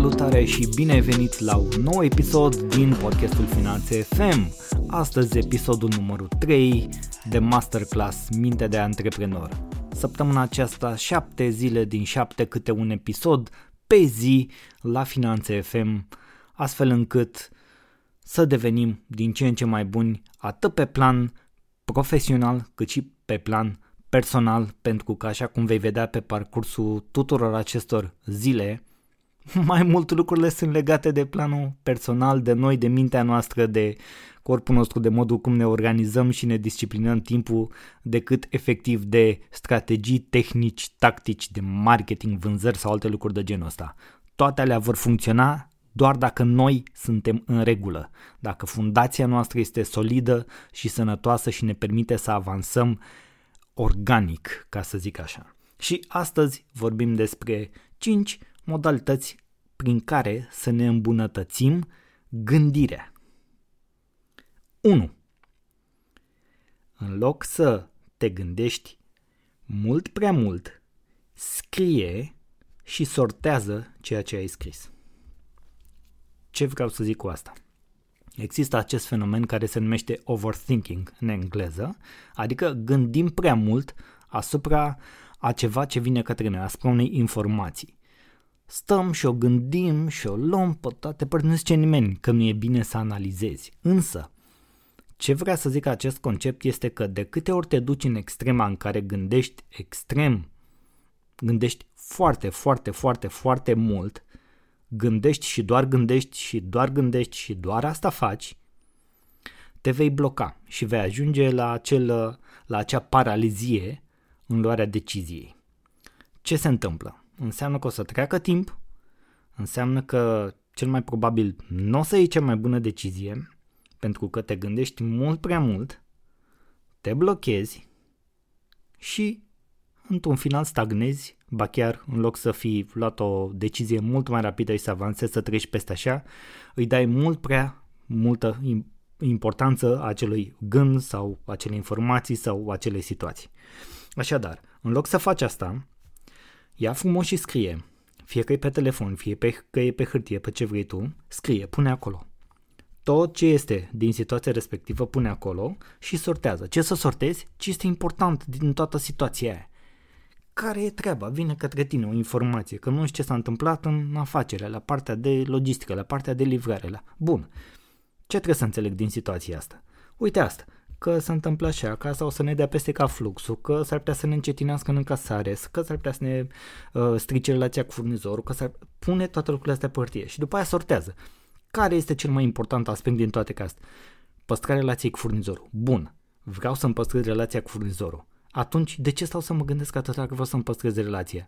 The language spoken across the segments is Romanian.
Salutare și bine ai venit la un nou episod din podcastul Finanțe FM. Astăzi episodul numărul 3 de Masterclass Minte de Antreprenor. Săptămâna aceasta 7 zile din 7 câte un episod pe zi la Finanțe FM, astfel încât să devenim din ce în ce mai buni atât pe plan profesional cât și pe plan personal, pentru că așa cum vei vedea pe parcursul tuturor acestor zile, mai mult lucrurile sunt legate de planul personal, de noi, de mintea noastră, de corpul nostru, de modul cum ne organizăm și ne disciplinăm timpul, decât efectiv de strategii, tehnici, tactici de marketing, vânzări sau alte lucruri de genul ăsta. Toate alea vor funcționa doar dacă noi suntem în regulă, dacă fundația noastră este solidă și sănătoasă și ne permite să avansăm organic, ca să zic așa. Și astăzi vorbim despre 5 modalități prin care să ne îmbunătățim gândirea. 1. În loc să te gândești mult prea mult, scrie și sortează ceea ce ai scris. Ce vreau să zic cu asta? Există acest fenomen care se numește overthinking în engleză, adică gândim prea mult asupra a ceva ce vine către noi, asupra unei informații. Stăm și o gândim și o luăm pe toate părți, nu zice nimeni că nu e bine să analizezi. Însă, ce vrea să zic acest concept este că de câte ori te duci în extrema în care gândești extrem, gândești foarte, foarte, foarte, foarte mult, gândești și doar gândești și doar gândești și doar asta faci, te vei bloca și vei ajunge la, acel, la acea paralizie în luarea deciziei. Ce se întâmplă? Înseamnă că o să treacă timp, înseamnă că cel mai probabil nu o să iei cea mai bună decizie, pentru că te gândești mult prea mult, te blochezi și într-un final stagnezi, ba chiar în loc să fi luat o decizie mult mai rapidă și să avansezi, să treci peste așa, îi dai mult prea multă importanță acelui gând sau acele informații sau acele situații. Așadar, în loc să faci asta, ia frumos și scrie, fie că e pe telefon, fie pe, că e pe hârtie, pe ce vrei tu, scrie, pune acolo. Tot ce este din situația respectivă pune acolo și sortează. Ce să sortezi? Ce este important din toată situația aia care e treaba? Vine către tine o informație, că nu știi ce s-a întâmplat în afacere, la partea de logistică, la partea de livrare. La... Bun. Ce trebuie să înțeleg din situația asta? Uite asta, că se întâmplă așa, că sau să ne dea peste ca fluxul, că s-ar putea să ne încetinească în încasare, că s-ar putea să ne uh, strice relația cu furnizorul, că s-ar pune toate lucrurile astea pe hârtie și după aia sortează. Care este cel mai important aspect din toate astea? Păstrarea relației cu furnizorul. Bun. Vreau să-mi păstrez relația cu furnizorul atunci de ce stau să mă gândesc atât dacă vreau să-mi păstrez relația?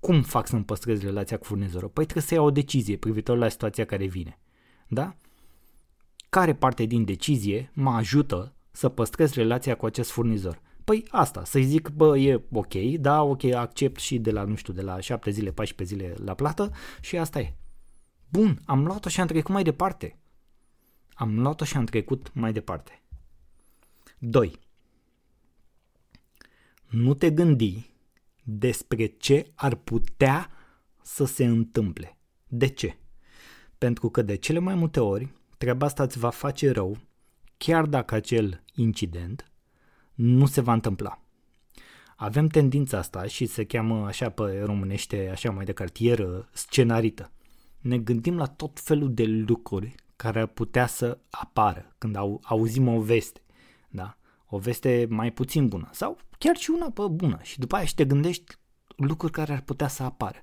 Cum fac să-mi păstrez relația cu furnizorul? Păi trebuie să iau o decizie privitor la situația care vine. Da? Care parte din decizie mă ajută să păstrez relația cu acest furnizor? Păi asta, să-i zic, bă, e ok, da, ok, accept și de la, nu știu, de la 7 zile, 14 zile la plată și asta e. Bun, am luat-o și am trecut mai departe. Am luat-o și am trecut mai departe. 2 nu te gândi despre ce ar putea să se întâmple. De ce? Pentru că de cele mai multe ori treaba asta îți va face rău chiar dacă acel incident nu se va întâmpla. Avem tendința asta și se cheamă așa pe românește, așa mai de cartier, scenarită. Ne gândim la tot felul de lucruri care ar putea să apară când au, auzim o veste. Da? o veste mai puțin bună sau chiar și una pe bună și după aia și te gândești lucruri care ar putea să apară.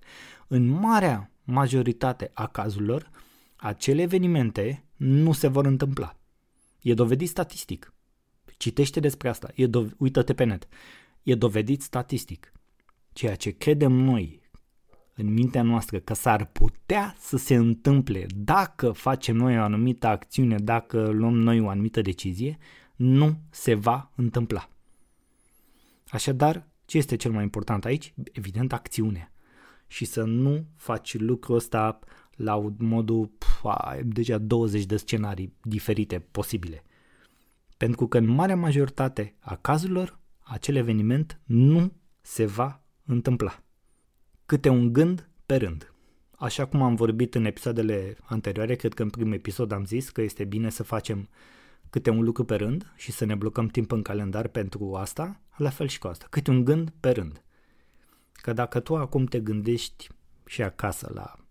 În marea majoritate a cazurilor, acele evenimente nu se vor întâmpla. E dovedit statistic. Citește despre asta. E do- uită-te pe net. E dovedit statistic. Ceea ce credem noi în mintea noastră că s-ar putea să se întâmple dacă facem noi o anumită acțiune, dacă luăm noi o anumită decizie, nu se va întâmpla. Așadar, ce este cel mai important aici? Evident, acțiune. Și să nu faci lucrul ăsta la modul, pf, deja 20 de scenarii diferite posibile. Pentru că în marea majoritate a cazurilor, acel eveniment nu se va întâmpla. Câte un gând pe rând. așa cum am vorbit în episoadele anterioare, cred că în primul episod am zis că este bine să facem câte un lucru pe rând și să ne blocăm timp în calendar pentru asta, la fel și cu asta, câte un gând pe rând. Că dacă tu acum te gândești și acasă la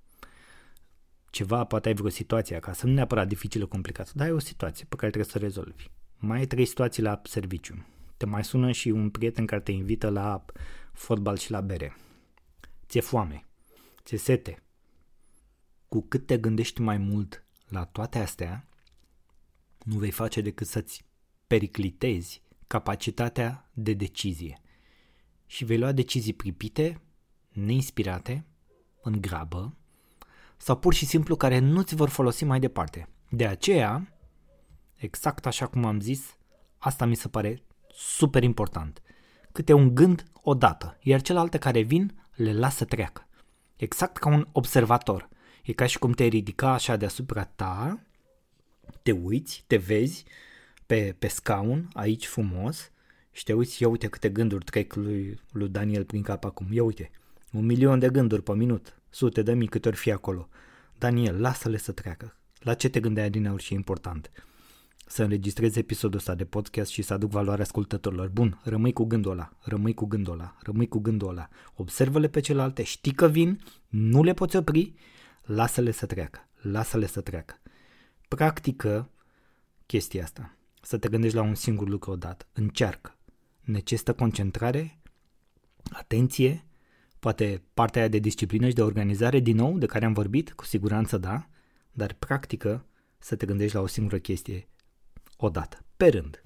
ceva, poate ai vreo situație acasă, nu neapărat dificilă, complicată, dar ai o situație pe care trebuie să rezolvi. Mai ai trei situații la serviciu. Te mai sună și un prieten care te invită la fotbal și la bere. Ți-e foame. Ți-e sete. Cu cât te gândești mai mult la toate astea, nu vei face decât să-ți periclitezi capacitatea de decizie. Și vei lua decizii pripite, neinspirate, în grabă, sau pur și simplu care nu ți vor folosi mai departe. De aceea, exact așa cum am zis, asta mi se pare super important. Câte un gând odată, iar celelalte care vin le lasă treacă. Exact ca un observator. E ca și cum te ridica așa deasupra ta, te uiți, te vezi pe, pe scaun, aici frumos, și te uiți, ia uite câte gânduri trec lui, lui Daniel prin cap acum, ia uite, un milion de gânduri pe minut, sute de mii câte ori fi acolo. Daniel, lasă-le să treacă. La ce te gândeai din aur și e important? Să înregistrezi episodul ăsta de podcast și să aduc valoare ascultătorilor. Bun, rămâi cu gândul ăla, rămâi cu gândul ăla, rămâi cu gândul ăla. Observă-le pe celelalte, știi că vin, nu le poți opri, lasă-le să treacă, lasă-le să treacă. Practică chestia asta, să te gândești la un singur lucru odată, încearcă. Necesită concentrare, atenție, Poate partea aia de disciplină și de organizare, din nou, de care am vorbit, cu siguranță da, dar practică să te gândești la o singură chestie odată, pe rând.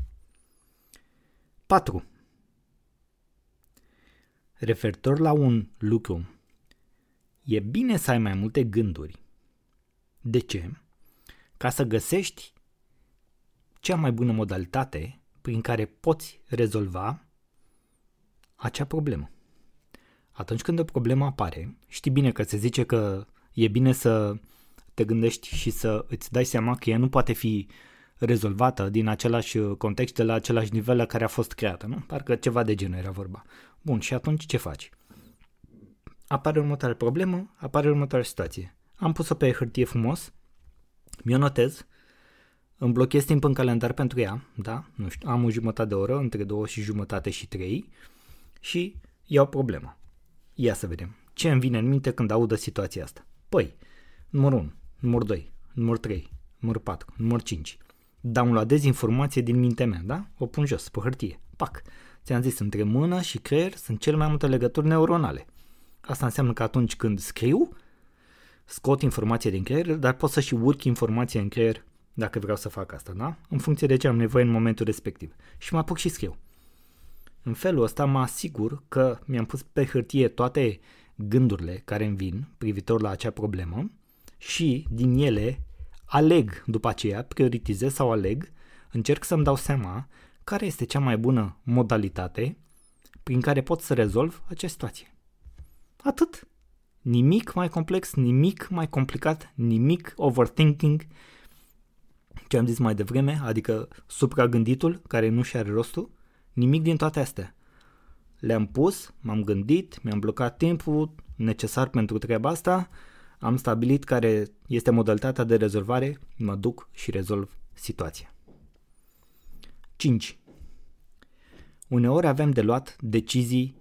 4. Referitor la un lucru, e bine să ai mai multe gânduri. De ce? Ca să găsești cea mai bună modalitate prin care poți rezolva acea problemă atunci când o problemă apare, știi bine că se zice că e bine să te gândești și să îți dai seama că ea nu poate fi rezolvată din același context, de la același nivel la care a fost creată, nu? Parcă ceva de genul era vorba. Bun, și atunci ce faci? Apare următoarea problemă, apare următoarea situație. Am pus-o pe hârtie frumos, mi-o notez, îmi blochez timp în calendar pentru ea, da? Nu știu, am o jumătate de oră, între două și jumătate și trei și iau problema. Ia să vedem. Ce îmi vine în minte când audă situația asta? Păi, numărul 1, numărul 2, numărul 3, numărul 4, numărul 5. Downloadez informație din mintea mea, da? O pun jos, pe hârtie. Pac. Ți-am zis, între mână și creier sunt cel mai multe legături neuronale. Asta înseamnă că atunci când scriu, scot informație din creier, dar pot să și urc informație în creier dacă vreau să fac asta, da? În funcție de ce am nevoie în momentul respectiv. Și mă apuc și scriu. În felul ăsta mă asigur că mi-am pus pe hârtie toate gândurile care îmi vin privitor la acea problemă și din ele aleg după aceea, prioritizez sau aleg, încerc să-mi dau seama care este cea mai bună modalitate prin care pot să rezolv acea situație. Atât. Nimic mai complex, nimic mai complicat, nimic overthinking, ce am zis mai devreme, adică supragânditul care nu și are rostul, Nimic din toate astea. Le-am pus, m-am gândit, mi-am blocat timpul necesar pentru treaba asta, am stabilit care este modalitatea de rezolvare, mă duc și rezolv situația. 5. Uneori avem de luat decizii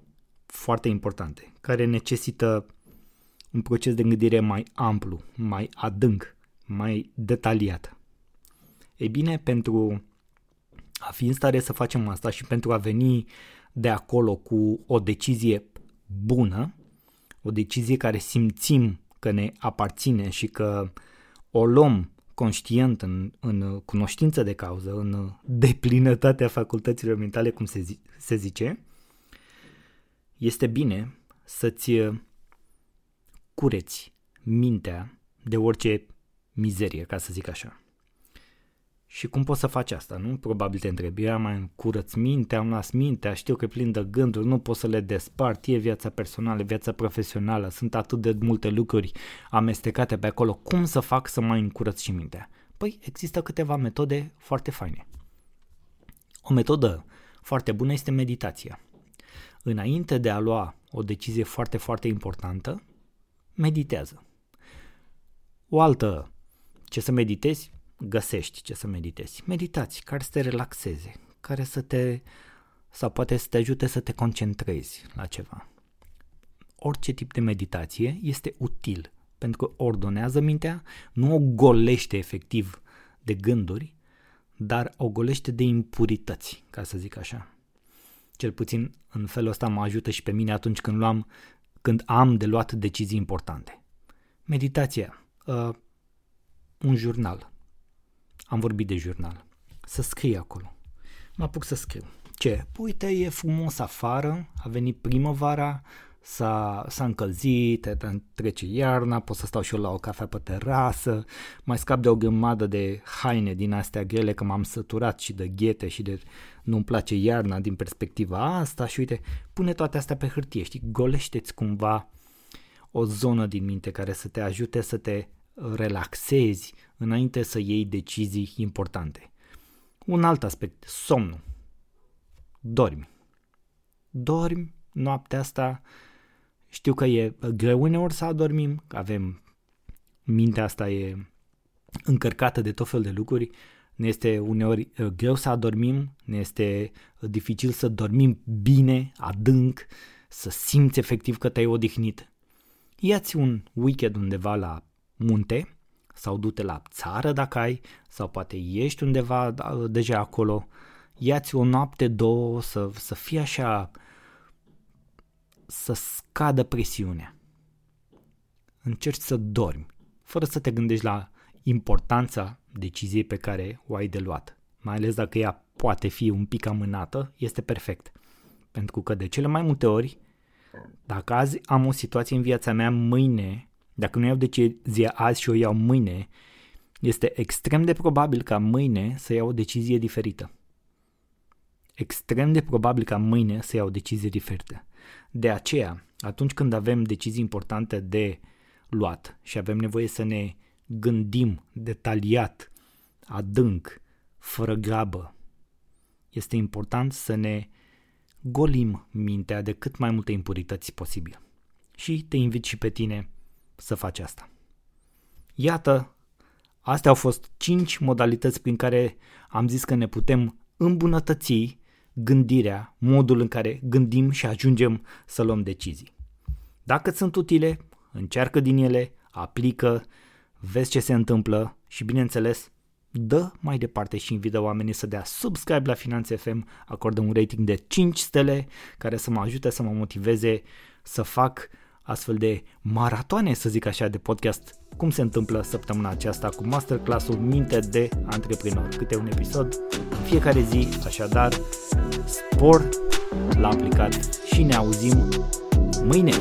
foarte importante, care necesită un proces de gândire mai amplu, mai adânc, mai detaliat. Ei bine, pentru a fi în stare să facem asta și pentru a veni de acolo cu o decizie bună, o decizie care simțim că ne aparține și că o luăm conștient în, în cunoștință de cauză, în deplinătatea facultăților mentale, cum se, zi, se zice, este bine să-ți cureți mintea de orice mizerie, ca să zic așa. Și cum poți să faci asta, nu? Probabil te întrebi, eu mai curăț mintea, am las mintea, știu că e plin de gânduri, nu pot să le despart, e viața personală, viața profesională, sunt atât de multe lucruri amestecate pe acolo, cum să fac să mai încurăț și mintea? Păi există câteva metode foarte faine. O metodă foarte bună este meditația. Înainte de a lua o decizie foarte, foarte importantă, meditează. O altă, ce să meditezi? Găsești ce să meditezi. Meditați care să te relaxeze, care să te, sau poate să te ajute să te concentrezi la ceva. Orice tip de meditație este util pentru că ordonează mintea, nu o golește efectiv de gânduri, dar o golește de impurități, ca să zic așa. Cel puțin în felul ăsta mă ajută și pe mine atunci când luam, când am de luat decizii importante. Meditația, uh, un jurnal. Am vorbit de jurnal. Să scrie acolo. Mă apuc să scriu. Ce? Păi, uite, e frumos afară, a venit primăvara, s-a, s-a încălzit, trece iarna, pot să stau și eu la o cafea pe terasă, mai scap de o grămadă de haine din astea grele, că m-am săturat și de ghete și de nu-mi place iarna din perspectiva asta și uite, pune toate astea pe hârtie, știi, golește-ți cumva o zonă din minte care să te ajute să te relaxezi înainte să iei decizii importante. Un alt aspect, somnul. Dormi. Dormi noaptea asta știu că e greu uneori să adormim, avem mintea asta e încărcată de tot fel de lucruri, ne este uneori uh, greu să adormim, ne este uh, dificil să dormim bine, adânc, să simți efectiv că te-ai odihnit. Ia-ți un weekend undeva la munte sau du-te la țară dacă ai, sau poate ești undeva da, deja acolo, ia-ți o noapte, două, să, să fii așa să scadă presiunea. Încerci să dormi, fără să te gândești la importanța deciziei pe care o ai de luat. Mai ales dacă ea poate fi un pic amânată, este perfect. Pentru că de cele mai multe ori, dacă azi am o situație în viața mea, mâine, dacă nu iau decizia azi și o iau mâine, este extrem de probabil ca mâine să iau o decizie diferită. Extrem de probabil ca mâine să iau o decizie diferită. De aceea, atunci când avem decizii importante de luat și avem nevoie să ne gândim detaliat, adânc, fără grabă, este important să ne golim mintea de cât mai multe impurități posibil. Și te invit și pe tine să faci asta. Iată, astea au fost 5 modalități prin care am zis că ne putem îmbunătăți gândirea, modul în care gândim și ajungem să luăm decizii. Dacă sunt utile, încearcă din ele, aplică, vezi ce se întâmplă și, bineînțeles, dă mai departe și invită oamenii să dea subscribe la Finanțe FM, acordă un rating de 5 stele care să mă ajute să mă motiveze să fac astfel de maratoane, să zic așa, de podcast, cum se întâmplă săptămâna aceasta cu masterclass-ul Minte de Antreprenor. Câte un episod în fiecare zi, așadar, spor la aplicat și ne auzim mâine!